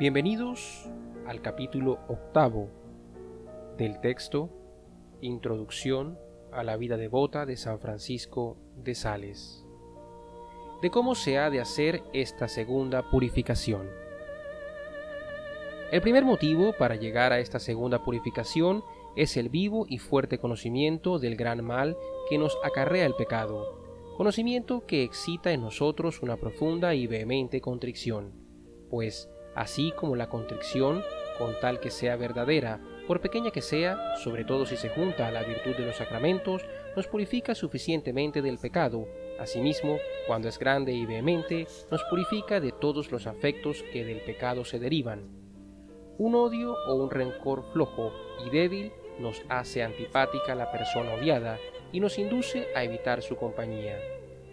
Bienvenidos al capítulo octavo del texto Introducción a la vida devota de San Francisco de Sales. De cómo se ha de hacer esta segunda purificación. El primer motivo para llegar a esta segunda purificación es el vivo y fuerte conocimiento del gran mal que nos acarrea el pecado, conocimiento que excita en nosotros una profunda y vehemente contrición, pues así como la contrición, con tal que sea verdadera, por pequeña que sea, sobre todo si se junta a la virtud de los sacramentos, nos purifica suficientemente del pecado, asimismo, cuando es grande y vehemente, nos purifica de todos los afectos que del pecado se derivan. Un odio o un rencor flojo y débil nos hace antipática la persona odiada y nos induce a evitar su compañía.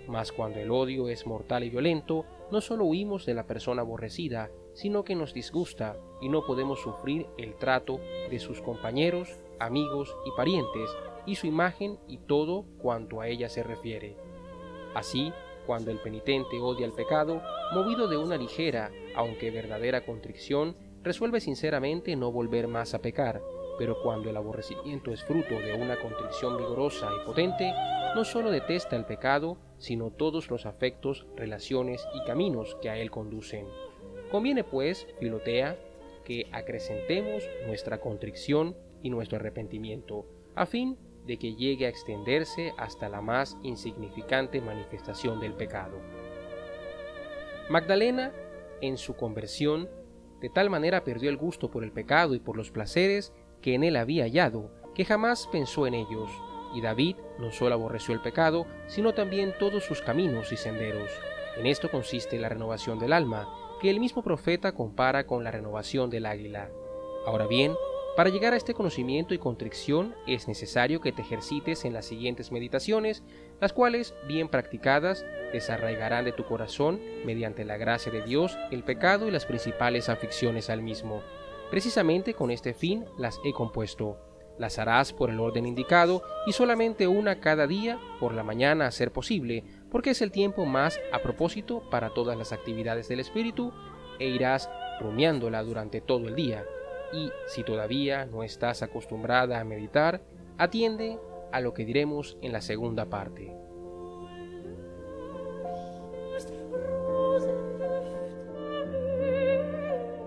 Mas cuando el odio es mortal y violento, no solo huimos de la persona aborrecida, sino que nos disgusta y no podemos sufrir el trato de sus compañeros, amigos y parientes, y su imagen y todo cuanto a ella se refiere. Así, cuando el penitente odia el pecado, movido de una ligera, aunque verdadera contrición, resuelve sinceramente no volver más a pecar, pero cuando el aborrecimiento es fruto de una contrición vigorosa y potente, no solo detesta el pecado, sino todos los afectos, relaciones y caminos que a él conducen. Conviene pues, Filotea, que acrecentemos nuestra contrición y nuestro arrepentimiento, a fin de que llegue a extenderse hasta la más insignificante manifestación del pecado. Magdalena, en su conversión, de tal manera perdió el gusto por el pecado y por los placeres que en él había hallado, que jamás pensó en ellos, y David no solo aborreció el pecado, sino también todos sus caminos y senderos. En esto consiste la renovación del alma, que el mismo profeta compara con la renovación del águila. Ahora bien, para llegar a este conocimiento y contrición es necesario que te ejercites en las siguientes meditaciones, las cuales, bien practicadas, desarraigarán de tu corazón, mediante la gracia de Dios, el pecado y las principales aficiones al mismo. Precisamente con este fin las he compuesto. Las harás por el orden indicado y solamente una cada día, por la mañana a ser posible, porque es el tiempo más a propósito para todas las actividades del espíritu e irás rumiándola durante todo el día. Y si todavía no estás acostumbrada a meditar, atiende a lo que diremos en la segunda parte.